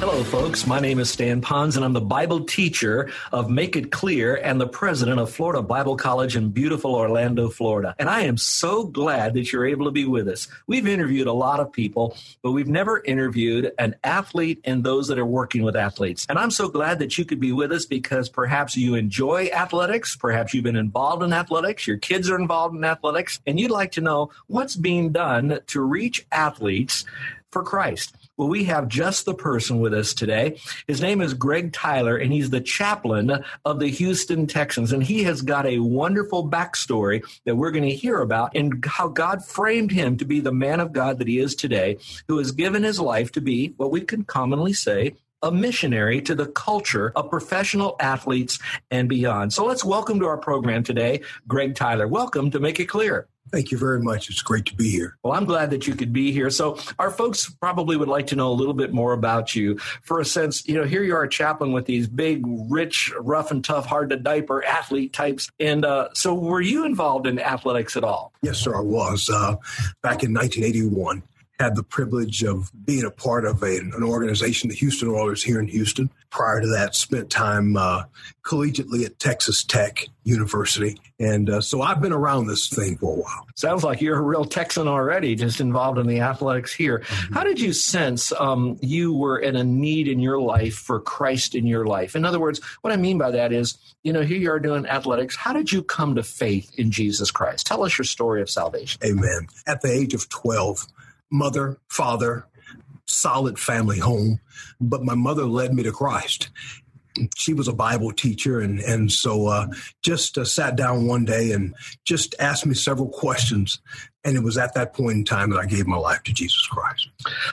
Hello, folks. My name is Stan Ponz, and I'm the Bible teacher of Make It Clear and the president of Florida Bible College in beautiful Orlando, Florida. And I am so glad that you're able to be with us. We've interviewed a lot of people, but we've never interviewed an athlete and those that are working with athletes. And I'm so glad that you could be with us because perhaps you enjoy athletics, perhaps you've been involved in athletics, your kids are involved in athletics, and you'd like to know what's being done to reach athletes for Christ. Well, we have just the person with us today. His name is Greg Tyler, and he's the chaplain of the Houston Texans. And he has got a wonderful backstory that we're going to hear about and how God framed him to be the man of God that he is today, who has given his life to be what we can commonly say a missionary to the culture of professional athletes and beyond. So let's welcome to our program today, Greg Tyler. Welcome to Make It Clear. Thank you very much. It's great to be here. Well, I'm glad that you could be here. So, our folks probably would like to know a little bit more about you. For a sense, you know, here you are, a chaplain with these big, rich, rough and tough, hard to diaper athlete types. And uh, so, were you involved in athletics at all? Yes, sir, I was. Uh, back in 1981, had the privilege of being a part of a, an organization, the Houston Oilers here in Houston. Prior to that, spent time uh, collegiately at Texas Tech University. And uh, so I've been around this thing for a while. Sounds like you're a real Texan already, just involved in the athletics here. Mm-hmm. How did you sense um, you were in a need in your life for Christ in your life? In other words, what I mean by that is, you know, here you are doing athletics. How did you come to faith in Jesus Christ? Tell us your story of salvation. Amen. At the age of 12, mother, father, solid family home, but my mother led me to Christ. She was a Bible teacher, and and so uh, just uh, sat down one day and just asked me several questions and it was at that point in time that I gave my life to Jesus Christ.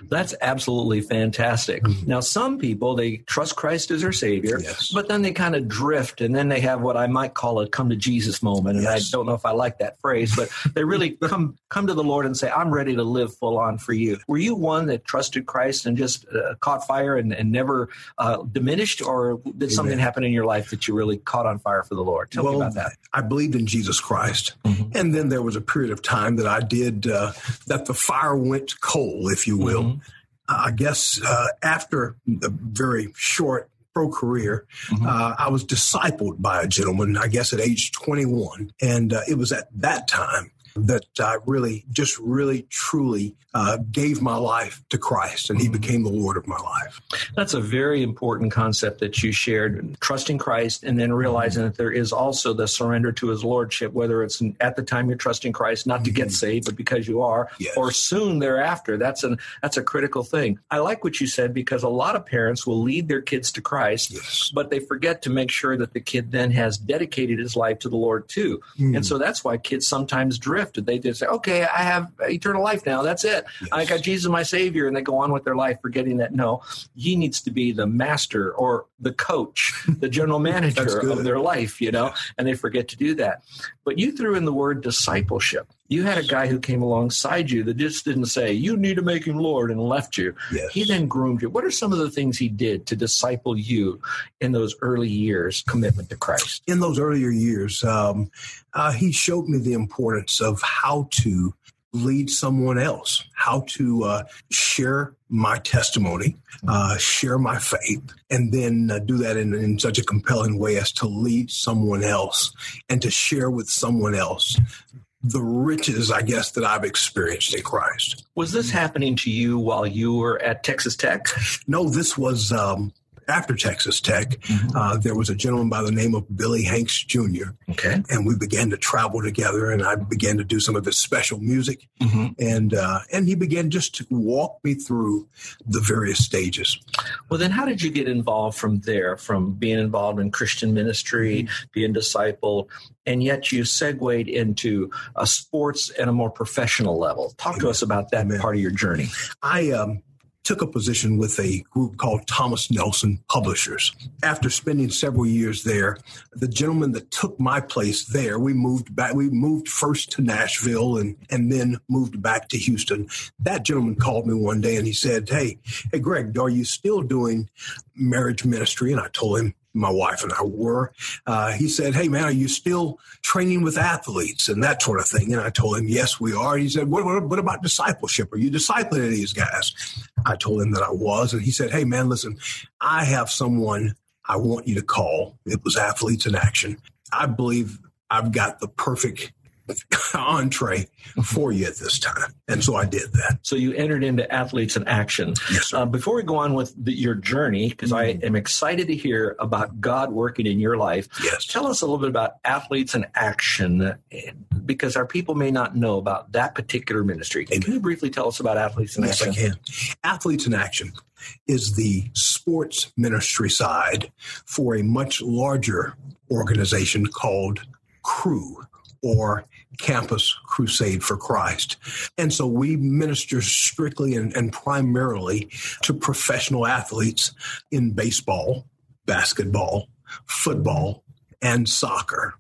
That's absolutely fantastic. Mm-hmm. Now, some people, they trust Christ as their Savior, yes. but then they kind of drift and then they have what I might call a come to Jesus moment. And yes. I don't know if I like that phrase, but they really come, come to the Lord and say, I'm ready to live full on for you. Were you one that trusted Christ and just uh, caught fire and, and never uh, diminished, or did Amen. something happen in your life that you really caught on fire for the Lord? Tell well, me about that. I believed in Jesus Christ. Mm-hmm. And then there was a period of time that I I did uh, that the fire went cold, if you will. Mm-hmm. Uh, I guess uh, after a very short pro career, mm-hmm. Uh, I was discipled by a gentleman, I guess at age 21. And uh, it was at that time that I really, just really, truly uh, gave my life to Christ, and He mm-hmm. became the Lord of my life. That's a very important concept that you shared trusting Christ and then realizing that there is also the surrender to His Lordship, whether it's at the time you're trusting Christ, not to get mm-hmm. saved, but because you are, yes. or soon thereafter. That's, an, that's a critical thing. I like what you said because a lot of parents will lead their kids to Christ, yes. but they forget to make sure that the kid then has dedicated his life to the Lord too. Mm. And so that's why kids sometimes drift. They just say, okay, I have eternal life now. That's it. Yes. I got Jesus my Savior, and they go on with their life forgetting that no, He needs to be the master or the coach, the general manager of their life, you know, and they forget to do that. But you threw in the word discipleship. You had a guy who came alongside you that just didn't say, You need to make him Lord and left you. Yes. He then groomed you. What are some of the things he did to disciple you in those early years, commitment to Christ? In those earlier years, um, uh, he showed me the importance of how to lead someone else, how to uh, share my testimony, uh, share my faith, and then uh, do that in, in such a compelling way as to lead someone else and to share with someone else the riches, I guess, that I've experienced in Christ. Was this happening to you while you were at Texas Tech? No, this was um, after Texas Tech, mm-hmm. uh, there was a gentleman by the name of Billie Hanks Jr. Okay. And we began to travel together, and I began to do some of his special music, mm-hmm. and uh, and he began just to walk me through the various stages. Well, then, how did you get involved from there? From being involved in Christian ministry, mm-hmm. being discipled, and yet you segued into a sports and a more professional level. Talk Amen. to us about that Amen. part of your journey. I um, took a position with a group called Thomas Nelson Publishers. After spending several years there, the gentleman that took my place there, we moved back. We moved first to Nashville and and then moved back to Houston. That gentleman called me one day and he said, "Hey, hey, Greg, are you still doing marriage ministry?" And I told him my wife and I were. Uh, he said, Hey, man, are you still training with athletes and that sort of thing? And I told him, Yes, we are. he said, what, what, what, about discipleship? Are you discipling these guys? I told him that I was. And he said, Hey, man, listen, I have someone I want you to call. It was Athletes in Action. I believe I've got the perfect entree for you at this time. And so I did that. So you entered into Athletes in Action. Yes, uh, before we go on with the, your journey, because mm-hmm. I am excited to hear about God working in your life, yes. tell us a little bit about Athletes in Action, because our people may not know about that particular ministry. Amen. Can you briefly tell us about Athletes in yes, Action? Yes, I can. Athletes in Action is the sports ministry side for a much larger organization called Cru or Campus Crusade for Christ. And so we minister strictly and, and, primarily to professional athletes in baseball, basketball, football, and soccer.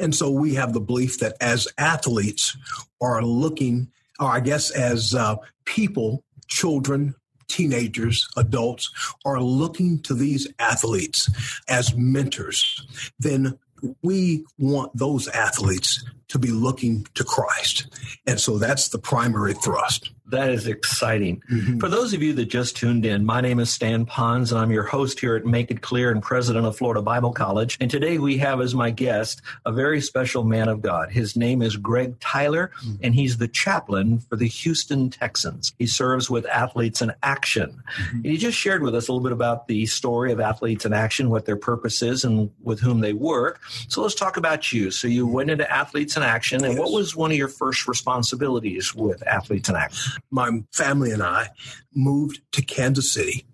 And so we have the belief that as athletes are looking, or I guess as uh, people, children, teenagers, adults are looking to these athletes as mentors, then we want those athletes to be looking to Christ. And so that's the primary thrust. That is exciting. Mm-hmm. For those of you that just tuned in, my name is Stan Ponz, and I'm your host here at Make It Clear and president of Florida Bible College. And today we have as my guest a very special man of God. His name is Greg Tyler, mm-hmm. and he's the chaplain for the Houston Texans. He serves with Athletes in Action. Mm-hmm. And he just shared with us a little bit about the story of Athletes in Action, what their purpose is, and with whom they work. So let's talk about you. So you went into Athletes in Action, and yes. what was one of your first responsibilities with Athletes in Action? My family and I moved to Kansas City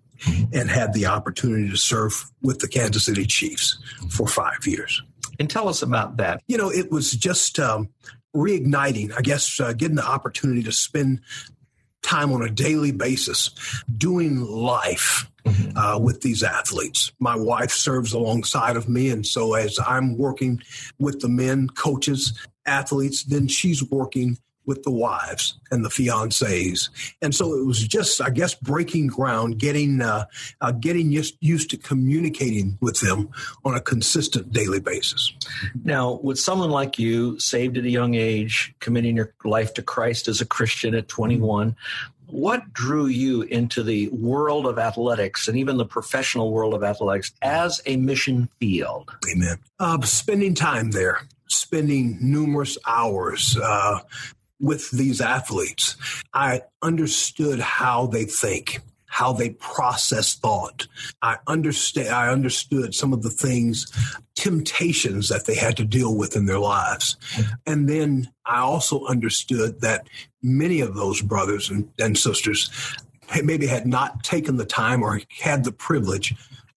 and had the opportunity to serve with the Kansas City Chiefs for five years. And tell us about that. You know, it was just um, reigniting, I guess, uh, getting the opportunity to spend time on a daily basis doing life mm-hmm. uh, with these athletes. My wife serves alongside of me, and so as I'm working with the men, coaches, athletes, then she's working with the wives and the fiancés. And so it was just, I guess, breaking ground, getting uh, uh, getting used, used to communicating with them on a consistent daily basis. Now, with someone like you, saved at a young age, committing your life to Christ as a Christian at 21, what drew you into the world of athletics and even the professional world of athletics as a mission field? Amen. Uh, spending time there, spending numerous hours, uh, with these athletes, I understood how they think, how they process thought. I understand. I understood some of the things, temptations that they had to deal with in their lives, and then I also understood that many of those brothers and, and sisters maybe had not taken the time or had the privilege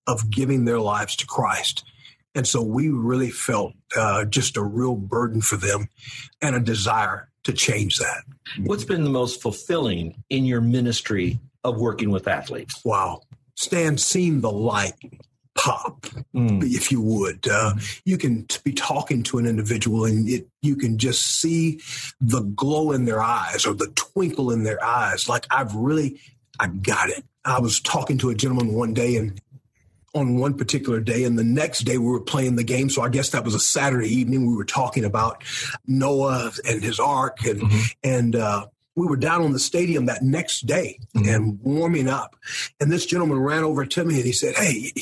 of giving their lives to Christ. And so we really felt uh, just a real burden for them and a desire to change that. What's been the most fulfilling in your ministry of working with athletes? Wow. Stan, seeing the light pop, mm. if you would. Uh, you can be talking to an individual and it, you can just see the glow in their eyes or the twinkle in their eyes. Like, I've really, I got it. I was talking to a gentleman one day and on one particular day, and the next day we were playing the game. So I guess that was a Saturday evening. We were talking about Noah and his ark, and mm-hmm. and uh, we were down on the stadium that next day mm-hmm. and warming up. And this gentleman ran over to me and he said, "Hey,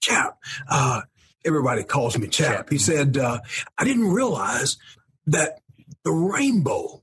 chap." Uh, everybody calls me chap. He said, uh, "I didn't realize that the rainbow."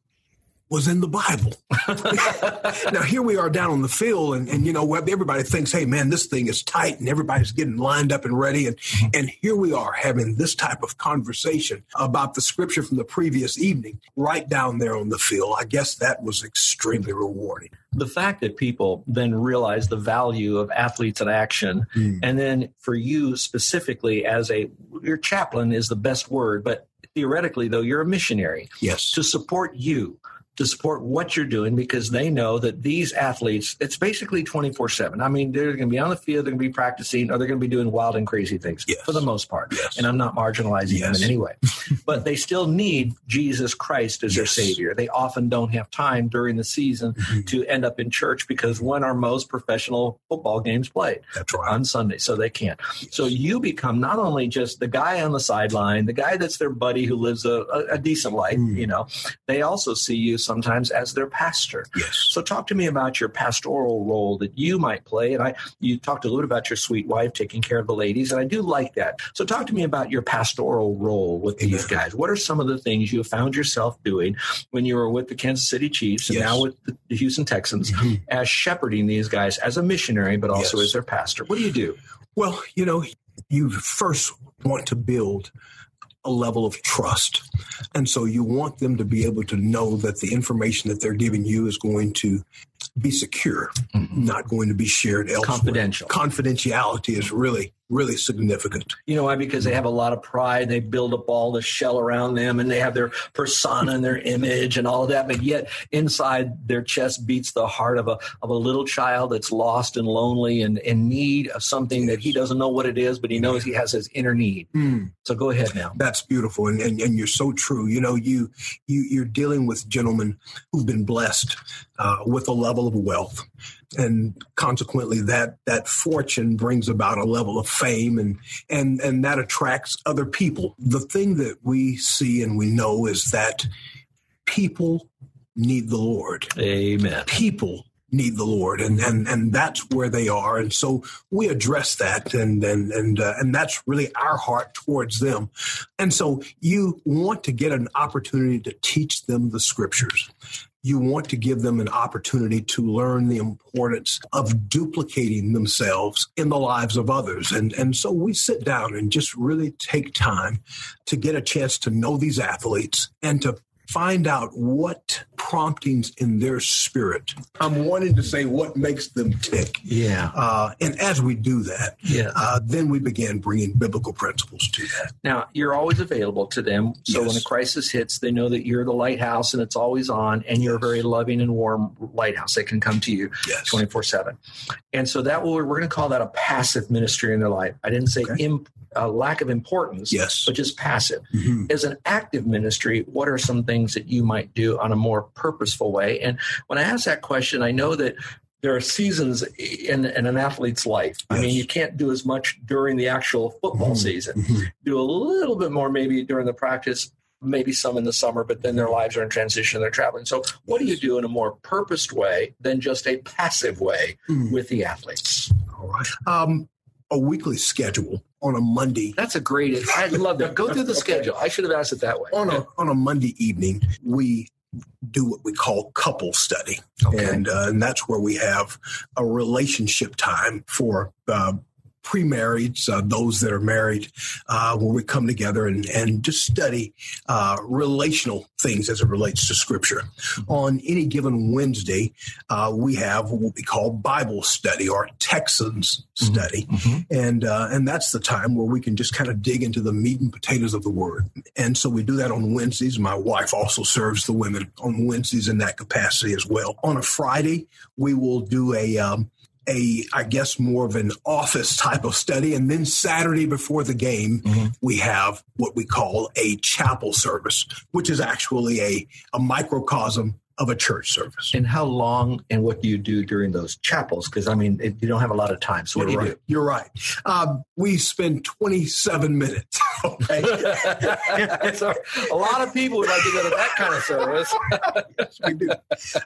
Was in the Bible. now here we are down on the field, and, and you know everybody thinks, "Hey, man, this thing is tight," and everybody's getting lined up and ready, and mm-hmm. and here we are having this type of conversation about the scripture from the previous evening, right down there on the field. I guess that was extremely rewarding. The fact that people then realize the value of athletes in action, mm. and then for you specifically as a your chaplain is the best word, but theoretically though you're a missionary. Yes, to support you to support what you're doing because they know that these athletes, it's basically 24 7. I mean, they're going to be on the field, they're going to be practicing, or they're going to be doing wild and crazy things yes. for the most part. Yes. And I'm not marginalizing yes. them in any way. but they still need Jesus Christ as their Savior. They often don't have time during the season mm-hmm. to end up in church because when are most professional football games played? That's right. On Sunday. So they can't. So you become not only just the guy on the sideline, the guy that's their buddy who lives a, a, a decent life, mm. you know, they also see you sometimes as their pastor. Yes. So talk to me about your pastoral role that you might play. And I, you talked a little bit about your sweet wife taking care of the ladies, and I do like that. So talk to me about your pastoral role with Amen. these guys. What are some of the things you found yourself doing when you were with the Kansas City Chiefs and yes. now with the Houston Texans mm-hmm. as shepherding these guys as a missionary, but also yes. as their pastor? What do you do? Well, you know, you first want to build a level of trust. And so you want them to be able to know that the information that they're giving you is going to be secure, mm-hmm. not going to be shared elsewhere. Confidential. Confidentiality is really really significant. You know why? Because they have a lot of pride. They build up all the shell around them and they have their persona and their image and all of that. But yet inside their chest beats the heart of a, of a little child that's lost and lonely and in need of something that he doesn't know what it is, but he knows he has his inner need. Mm. So go ahead now. That's beautiful. And, and, and, you're so true. You know, you, you, you're dealing with gentlemen who've been blessed uh, with a level of wealth. And consequently that that fortune brings about a level of fame and and and that attracts other people. The thing that we see and we know is that people need the lord. Amen. People need the Lord, and and and that's where they are, and so we address that, and and and uh, and that's really our heart towards them, and so you want to get an opportunity to teach them the Scriptures, you want to give them an opportunity to learn the importance of duplicating themselves in the lives of others. And, and so we sit down and just really take time to get a chance to know these athletes and to find out what promptings in their spirit. I'm wanting to say what makes them tick. Yeah. Uh, and as we do that, yeah. Uh, then we begin bringing biblical principles to that. Now, you're always available to them. So yes. when a crisis hits, they know that you're the lighthouse and it's always on, and you're a very loving and warm lighthouse. They can come to you 24 yes. 7. And so that will, we're going to call that a passive ministry in their life. I didn't say okay. imp, uh, lack of importance, yes. but just passive. Mm-hmm. As an active ministry, what are some things that you might do on a more purposeful way? And when I ask that question, I know that there are seasons in, in an athlete's life. Yes. I mean, you can't do as much during the actual football mm-hmm. season. Mm-hmm. Do a little bit more maybe during the practice, maybe some in the summer, but then their lives are in transition, they're traveling. So, what do you do in a more purposed way than just a passive way mm. with the athletes? All right. Um, a weekly schedule on a Monday. That's a great. I love that. Go through the schedule. I should have asked it that way. On a on a Monday evening, we do what we call couple study, okay. and uh, and that's where we have a relationship time for uh, pre-marrieds, uh, those that are married, uh, where we come together and, and just study uh, relational things as it relates to Scripture. On any given Wednesday, uh, we have what we call Bible study or Texans mm-hmm. study, mm-hmm. and uh, and that's the time where we can just kind of dig into the meat and potatoes of the Word. And so we do that on Wednesdays. My wife also serves the women on Wednesdays in that capacity as well. On a Friday, we will do a um, a, I guess, more of an office type of study. And then Saturday before the game, mm-hmm. we have what we call a chapel service, which is actually a, a microcosm of a church service. And how long and what do you do during those chapels? Because I mean, it, you don't have a lot of time. So what You're do you right. do? You're right. Um, we spend 27 minutes. Okay. so a lot of people would like to go to that kind of service. yes, we do.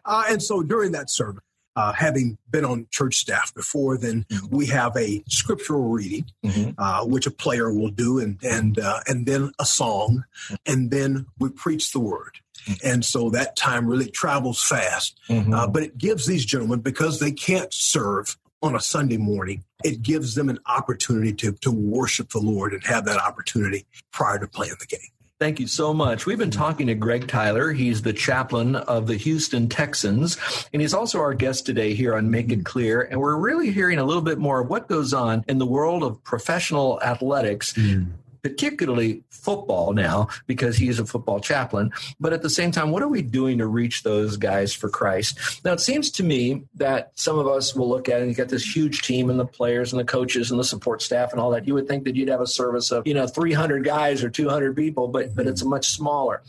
Uh, and so during that service, uh, having been on church staff before, then mm-hmm. we have a scriptural reading, mm-hmm. uh, which a player will do, and and uh, and then a song, and then we preach the word. Mm-hmm. And so that time really travels fast, mm-hmm. uh, but it gives these gentlemen because they can't serve on a Sunday morning. It gives them an opportunity to to worship the Lord and have that opportunity prior to playing the game. Thank you so much. We've been talking to Greg Tyler. He's the chaplain of the Houston Texans, and he's also our guest today here on Make It Clear. And we're really hearing a little bit more of what goes on in the world of professional athletics. Mm particularly football now because he is a football chaplain. But at the same time, what are we doing to reach those guys for Christ? Now, it seems to me that some of us will look at it and you got this huge team and the players and the coaches and the support staff and all that. You would think that you'd have a service of, you know, 300 guys or 200 people, but, but it's much smaller.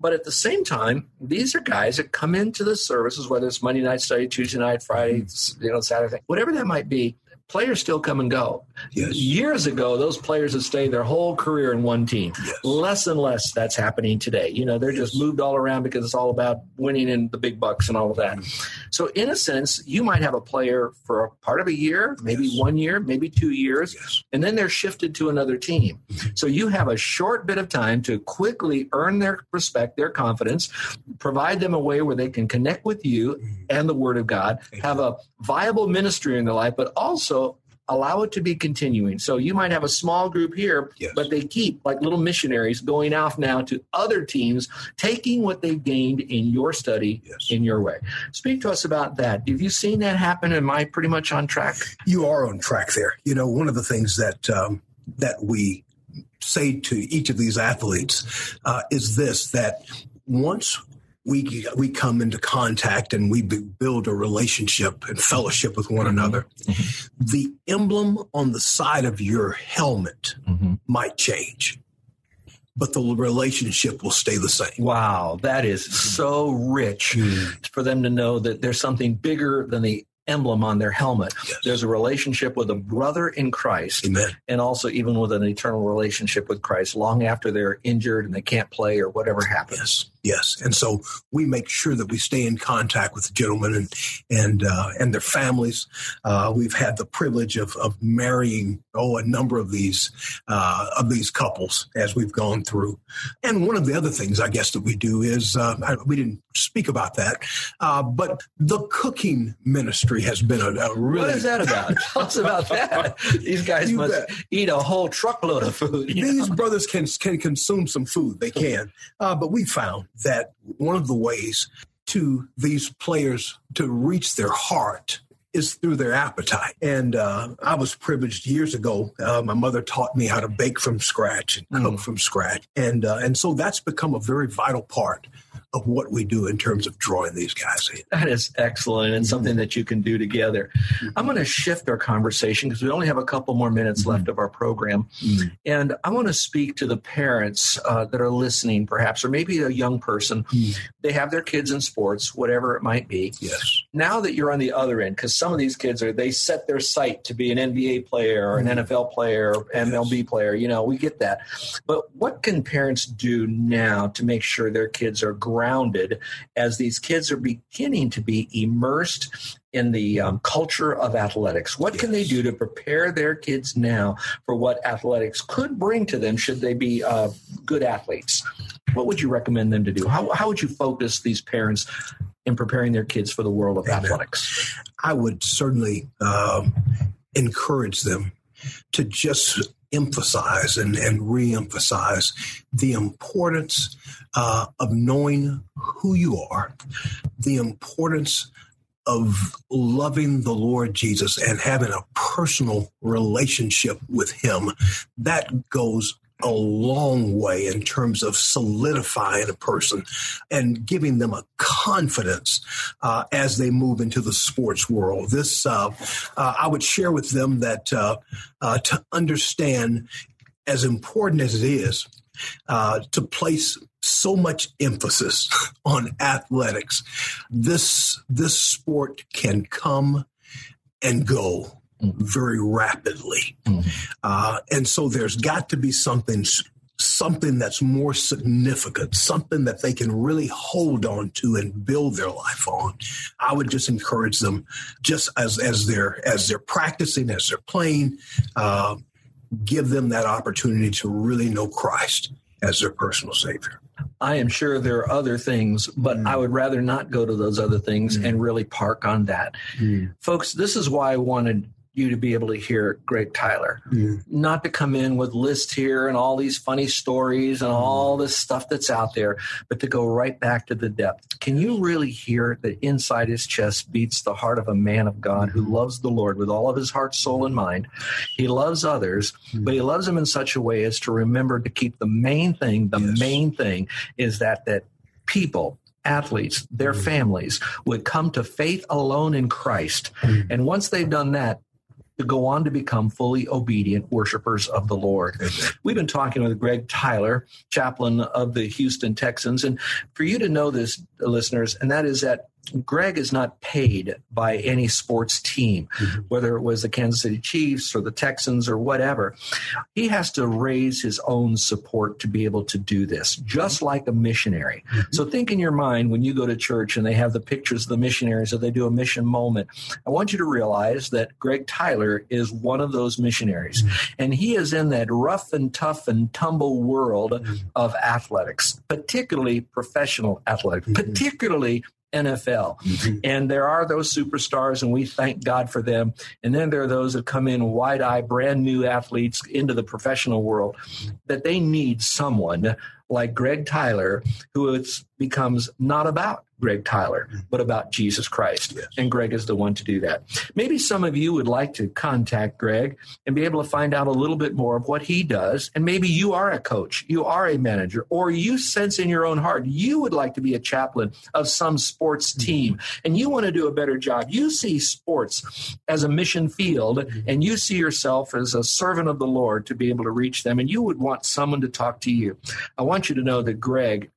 But at the same time, these are guys that come into the services, whether it's Monday night study, Tuesday night, Friday, you know, Saturday, whatever that might be players still come and go. Yes. Years ago, those players had stayed their whole career in one team. Yes. Less and less that's happening today. You know, they're Yes. just moved all around because it's all about winning and the big bucks and all of that. So, in a sense, you might have a player for a part of a year, maybe one year, maybe two years, and then they're shifted to another team. Mm-hmm. So, you have a short bit of time to quickly earn their respect, their confidence, provide them a way where they can connect with you mm-hmm. and the Word of God, have a viable ministry in their life, but also allow it to be continuing. So you might have a small group here, Yes. but they keep like little missionaries going off now to other teams, taking what they've gained in your study Yes. in your way. Speak to us about that. Have you seen that happen? Am I pretty much on track? You are on track there. You know, one of the things that um, that we say to each of these athletes uh, is this: that once we we come into contact and we build a relationship and fellowship with one mm-hmm. another, mm-hmm. the emblem on the side of your helmet mm-hmm. might change, but the relationship will stay the same. Wow, that is so rich for them to know that there's something bigger than the emblem on their helmet. Yes. There's a relationship with a brother in Christ. Amen. and also even with an eternal relationship with Christ long after they're injured and they can't play or whatever happens. Yes, yes, and so we make sure that we stay in contact with the gentlemen and and uh, and their families. Uh, we've had the privilege of of marrying oh a number of these uh, of these couples as we've gone through. And one of the other things I guess that we do is uh, I, we didn't speak about that, uh, but the cooking ministry has been a, a really What is that about? Tell us about that. These guys You must bet. eat a whole truckload of food. These know? brothers can can consume some food. They can, uh, but we found that one of the ways to these players to reach their heart is through their appetite. And uh, I was privileged years ago. Uh, my mother taught me how to bake from scratch and cook from scratch, and uh, and so that's become a very vital part of what we do in terms of drawing these guys in. That is excellent and something that you can do together. I'm going to shift our conversation because we only have a couple more minutes left of our program. And I want to speak to the parents uh, that are listening, perhaps, or maybe a young person. They have their kids in sports, whatever it might be. Yes. now that you're on the other end, because some of these kids are they set their sight to be an NBA player or an NFL player or MLB player, you know, we get that. But what can parents do now to make sure their kids are grounded as these kids are beginning to be immersed in the um, culture of athletics? What can they do to prepare their kids now for what athletics could bring to them should they be uh, good athletes? What would you recommend them to do? How, how would you focus these parents in preparing their kids for the world of Amen. athletics? I would certainly um, encourage them to just emphasize and, and reemphasize the importance uh, of knowing who you are, the importance of loving the Lord Jesus and having a personal relationship with Him. That goes a long way in terms of solidifying a person and giving them a confidence uh, as they move into the sports world. This, uh, uh, I would share with them that uh, uh, to understand, as important as it is, uh, to place so much emphasis on athletics, this this sport can come and go very rapidly, uh, and so there's got to be something something that's more significant, something that they can really hold on to and build their life on. I would just encourage them, just as as they're as they're practicing, as they're playing, uh, give them that opportunity to really know Christ as their personal Savior. I am sure there are other things, but I would rather not go to those other things and really park on that. Folks, this is why I wanted you to be able to hear Greg Tyler, mm. not to come in with lists here and all these funny stories and all this stuff that's out there, but to go right back to the depth. Can you really hear that inside his chest beats the heart of a man of God who loves the Lord with all of his heart, soul, and mind? He loves others, mm. but he loves them in such a way as to remember to keep the main thing, the yes. main thing is that that people athletes, their families would come to faith alone in Christ. And once they've done that, to go on to become fully obedient worshipers of the Lord. We've been talking with Greg Tyler, chaplain of the Houston Texans. And for you to know this, listeners, and that is that Greg is not paid by any sports team, mm-hmm. whether it was the Kansas City Chiefs or the Texans or whatever. He has to raise his own support to be able to do this, just like a missionary. Mm-hmm. So think in your mind when you go to church and they have the pictures of the missionaries or they do a mission moment. I want you to realize that Greg Tyler is one of those missionaries. Mm-hmm. And he is in that rough and tough and tumble world mm-hmm. of athletics, particularly professional athletics, mm-hmm. Particularly NFL. Mm-hmm. And there are those superstars, and we thank God for them. And then there are those that come in wide eyed, brand new athletes into the professional world that they need someone like Greg Tyler, who it becomes not about Greg Tyler, mm-hmm. but about Jesus Christ. Yes. And Greg is the one to do that. Maybe some of you would like to contact Greg and be able to find out a little bit more of what he does. And maybe you are a coach, you are a manager, or you sense in your own heart you would like to be a chaplain of some sports mm-hmm. team and you want to do a better job. You see sports as a mission field mm-hmm. and you see yourself as a servant of the Lord to be able to reach them and you would want someone to talk to you. I want you to know that Greg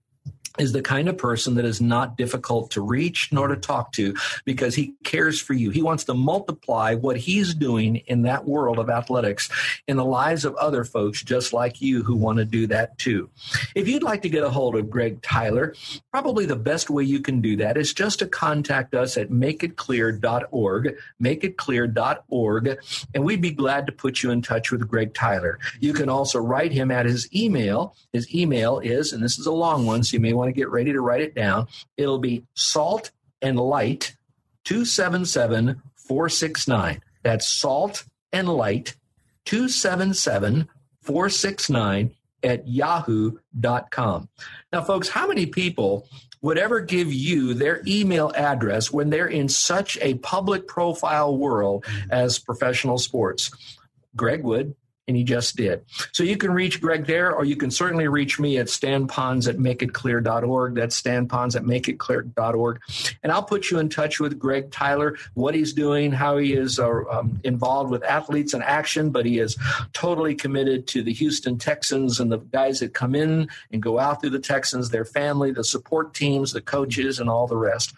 is the kind of person that is not difficult to reach nor to talk to because he cares for you. He wants to multiply what he's doing in that world of athletics in the lives of other folks just like you who want to do that too. If you'd like to get a hold of Greg Tyler, probably the best way you can do that is just to contact us at makeitclear.org, makeitclear.org, and we'd be glad to put you in touch with Greg Tyler. You can also write him at his email. His email is, and this is a long one, so you may want to get ready to write it down. It'll be salt and light 277 469. That's salt and light 277 469 at yahoo.com. Now, folks, how many people would ever give you their email address when they're in such a public profile world mm-hmm. as professional sports? Greg would and he just did. So you can reach Greg there, or you can certainly reach me at stanponz at makeitclear.org. That's stanponz at makeitclear.org. And I'll put you in touch with Greg Tyler, what he's doing, how he is uh, um, involved with athletes in action, but he is totally committed to the Houston Texans and the guys that come in and go out through the Texans, their family, the support teams, the coaches, and all the rest.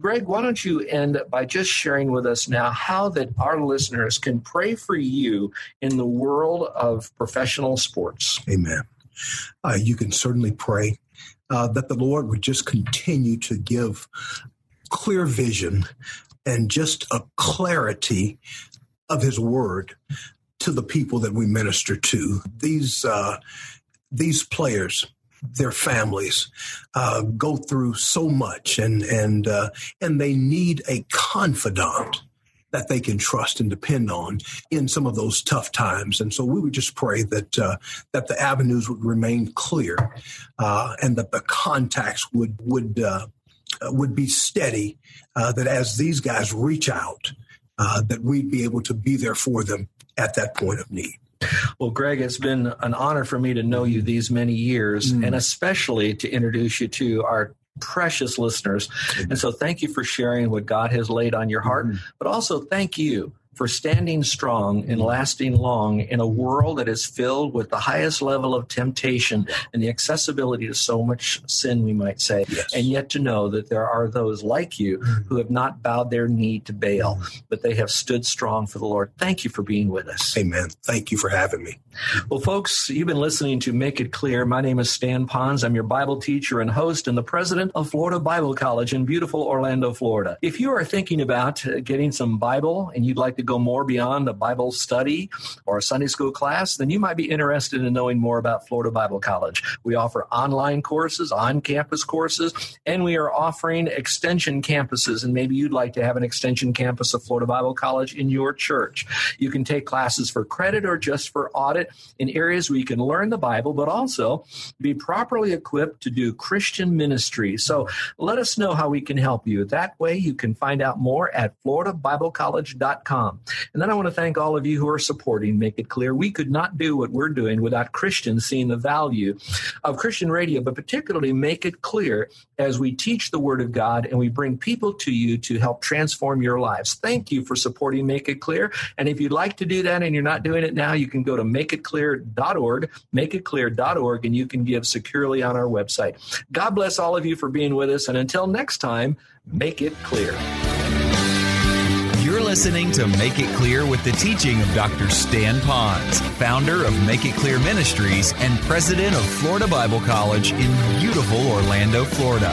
Greg, why don't you end by just sharing with us now how that our listeners can pray for you in the world world of professional sports. Amen. Uh, you can certainly pray uh, that the Lord would just continue to give clear vision and just a clarity of His Word to the people that we minister to. These uh, these players, their families, uh, go through so much, and and uh, and they need a confidant that they can trust and depend on in some of those tough times. And so we would just pray that uh, that the avenues would remain clear uh, and that the contacts would would uh, would be steady. Uh, that as these guys reach out, uh, that we'd be able to be there for them at that point of need. Well, Greg, it's been an honor for me to know you these many years, mm. and especially to introduce you to our precious listeners. And so thank you for sharing what God has laid on your heart, mm-hmm. but also thank you for standing strong and lasting long in a world that is filled with the highest level of temptation and the accessibility to so much sin, we might say, yes. and yet to know that there are those like you mm-hmm. who have not bowed their knee to Baal, mm-hmm. but they have stood strong for the Lord. Thank you for being with us. Amen. Thank you for having me. Well, folks, you've been listening to Make It Clear. My name is Stan Ponz. I'm your Bible teacher and host and the president of Florida Bible College in beautiful Orlando, Florida. If you are thinking about getting some Bible and you'd like to go more beyond a Bible study or a Sunday school class, then you might be interested in knowing more about Florida Bible College. We offer online courses, on campus courses, and we are offering extension campuses. And maybe you'd like to have an extension campus of Florida Bible College in your church. You can take classes for credit or just for audit in areas where you can learn the Bible, but also be properly equipped to do Christian ministry. So let us know how we can help you. That way you can find out more at floridabiblecollege.com. And then I want to thank all of you who are supporting Make It Clear. We could not do what we're doing without Christians seeing the value of Christian radio, but particularly Make It Clear as we teach the Word of God and we bring people to you to help transform your lives. Thank you for supporting Make It Clear. And if you'd like to do that and you're not doing it now, you can go to makeitclear.org, makeitclear.org, and you can give securely on our website. God bless all of you for being with us. And until next time, make it clear. Listening to Make It Clear with the teaching of Dr. Stan Ponz, founder of Make It Clear Ministries and president of Florida Bible College in beautiful Orlando, Florida.